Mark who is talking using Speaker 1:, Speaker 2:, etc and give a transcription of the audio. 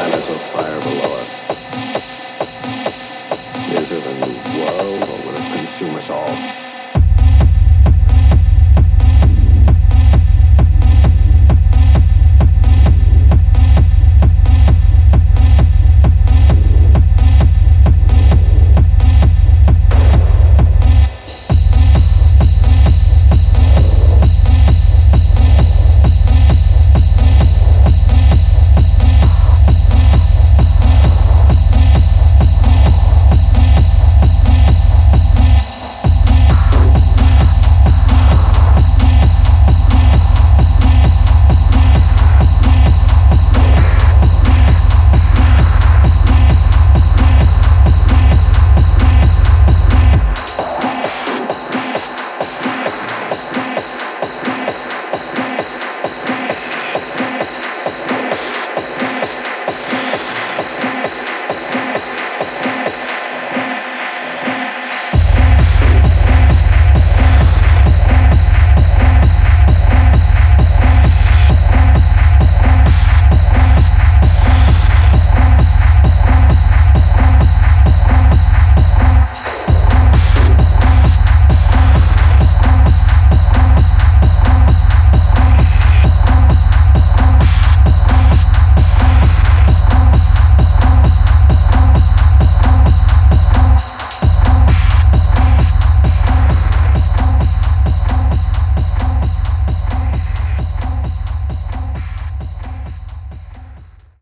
Speaker 1: A planet of fire below.